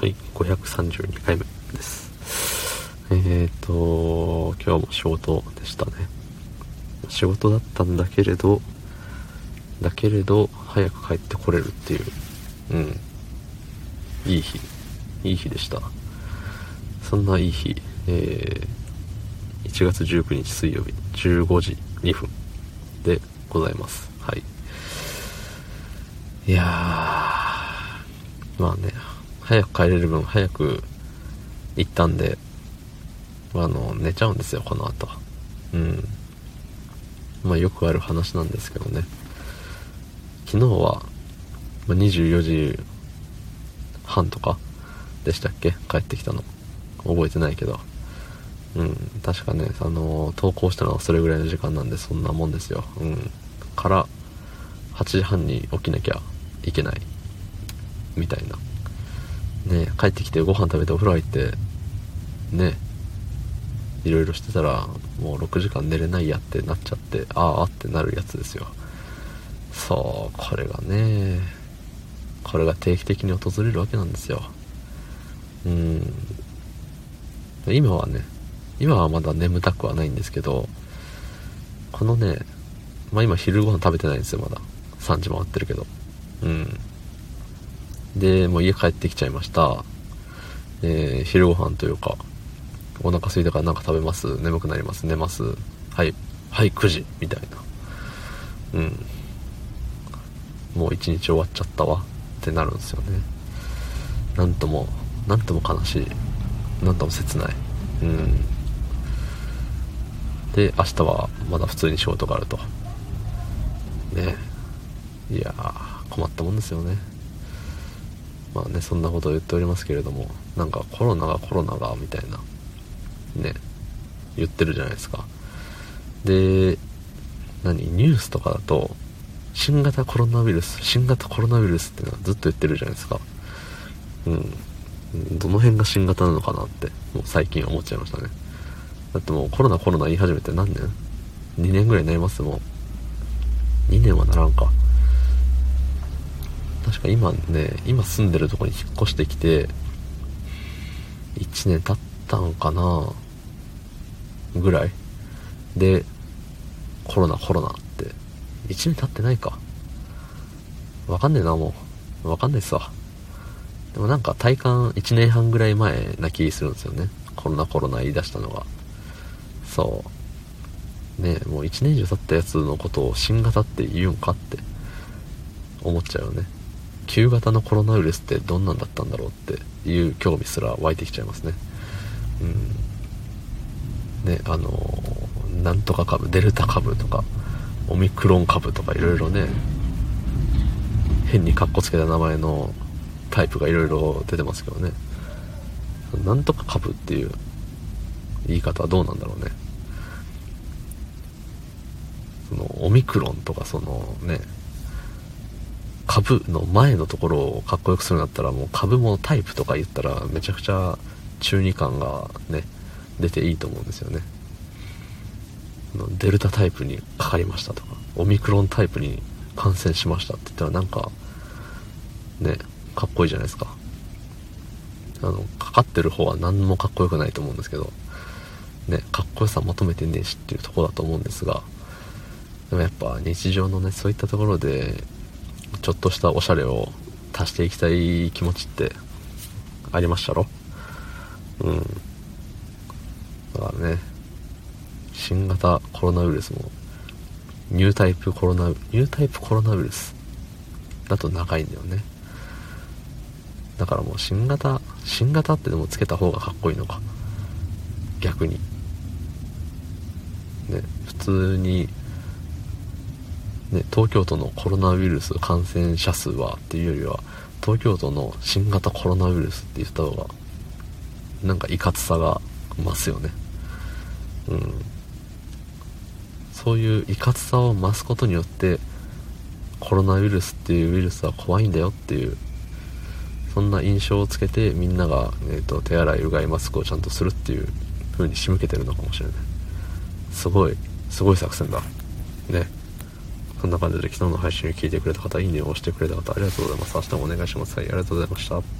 はい532回目です。えーと今日も仕事でしたね。仕事だったんだけれどだけれど早く帰ってこれるっていううん。いい日いい日でした。そんないい日えー、1月19日水曜日15時2分でございます。はい。いやーまあね。早く帰れる分早く行ったんで、あの、寝ちゃうんですよ、この後。うん。まあよくある話なんですけどね。昨日は、まあ、24時半とかでしたっけ？帰ってきたの。覚えてないけど。うん。確かね、あの、投稿したのはそれぐらいの時間なんで、そんなもんですよ。うん。から、8時半に起きなきゃいけない。みたいなね帰ってきてご飯食べてお風呂入ってねいろいろしてたらもう6時間寝れないやってなっちゃってああってなるやつですよ。そうこれがねこれが定期的に訪れるわけなんですよ。うん。今はね今はまだ眠たくはないんですけどこのねまあ今昼ご飯食べてないんですよまだ。3時回ってるけど。うん。で、もう家帰ってきちゃいました。えー、昼ご飯というか、お腹空いたからなんか食べます？眠くなります？寝ます？はい。はい、9時みたいな。うん。もう一日終わっちゃったわってなるんですよね。なんとも、なんとも悲しい。なんとも切ない。うん。で、明日はまだ普通に仕事があると。ねいや困ったもんですよね。まあねそんなことを言っておりますけれどもなんかコロナがコロナがみたいなね言ってるじゃないですか。で何ニュースとかだと新型コロナウイルス新型コロナウイルスってのはずっと言ってるじゃないですか。うん。どの辺が新型なのかなってもう最近思っちゃいましたね。だってもうコロナコロナ言い始めて何年 ?2 年ぐらいになります？もう。2年はならんか。確か今ね、今住んでるとこに引っ越してきて、1年経ったんかなぐらいで、コロナコロナって、1年経ってないか。わかんねえな、もう。わかんないっすわ。でもなんか体感1年半ぐらい前な気するんですよね。コロナコロナ言い出したのが。そう。ねもう1年以上経ったやつのことを新型って言うんかって思っちゃうよね。旧型のコロナウイルスってどんなんだったんだろうっていう興味すら湧いてきちゃいますね。うん。ね、あのなんとか株、デルタ株とか、オミクロン株とかいろいろね、変にカッコつけた名前のタイプがいろいろ出てますけどね。なんとか株っていう言い方はどうなんだろうね。その、オミクロンとかそのね、株の前のところをかっこよくするんだったらもう株もタイプとか言ったらめちゃくちゃ中二感がね出ていいと思うんですよね。デルタタイプにかかりましたとかオミクロンタイプに感染しましたって言ったらなんかねかっこいいじゃないですか。あのかかってる方は何もかっこよくないと思うんですけどねかっこよさ求めてねえしっていうとこだと思うんですがでもやっぱ日常のねそういったところでちょっとしたおしゃれを足していきたい気持ちってありましたろ？うん。だからね新型コロナウイルスもニュータイプコロナニュータイプコロナウイルスだと長いんだよね。だからもう新型新型ってでもつけた方がかっこいいのか。逆に。ね普通にね、東京都のコロナウイルス感染者数はっていうよりは東京都の新型コロナウイルスって言った方がなんかいかつさが増すよね。うん。そういういかつさを増すことによってコロナウイルスっていうウイルスは怖いんだよっていうそんな印象をつけてみんなが、えーと、手洗いうがいマスクをちゃんとするっていう風に仕向けてるのかもしれない。すごいすごい作戦だ。ね。そんな感じで昨日の配信を聞いてくれた方、いいねを押してくれた方、ありがとうございます。明日もお願いします。はい、ありがとうございました。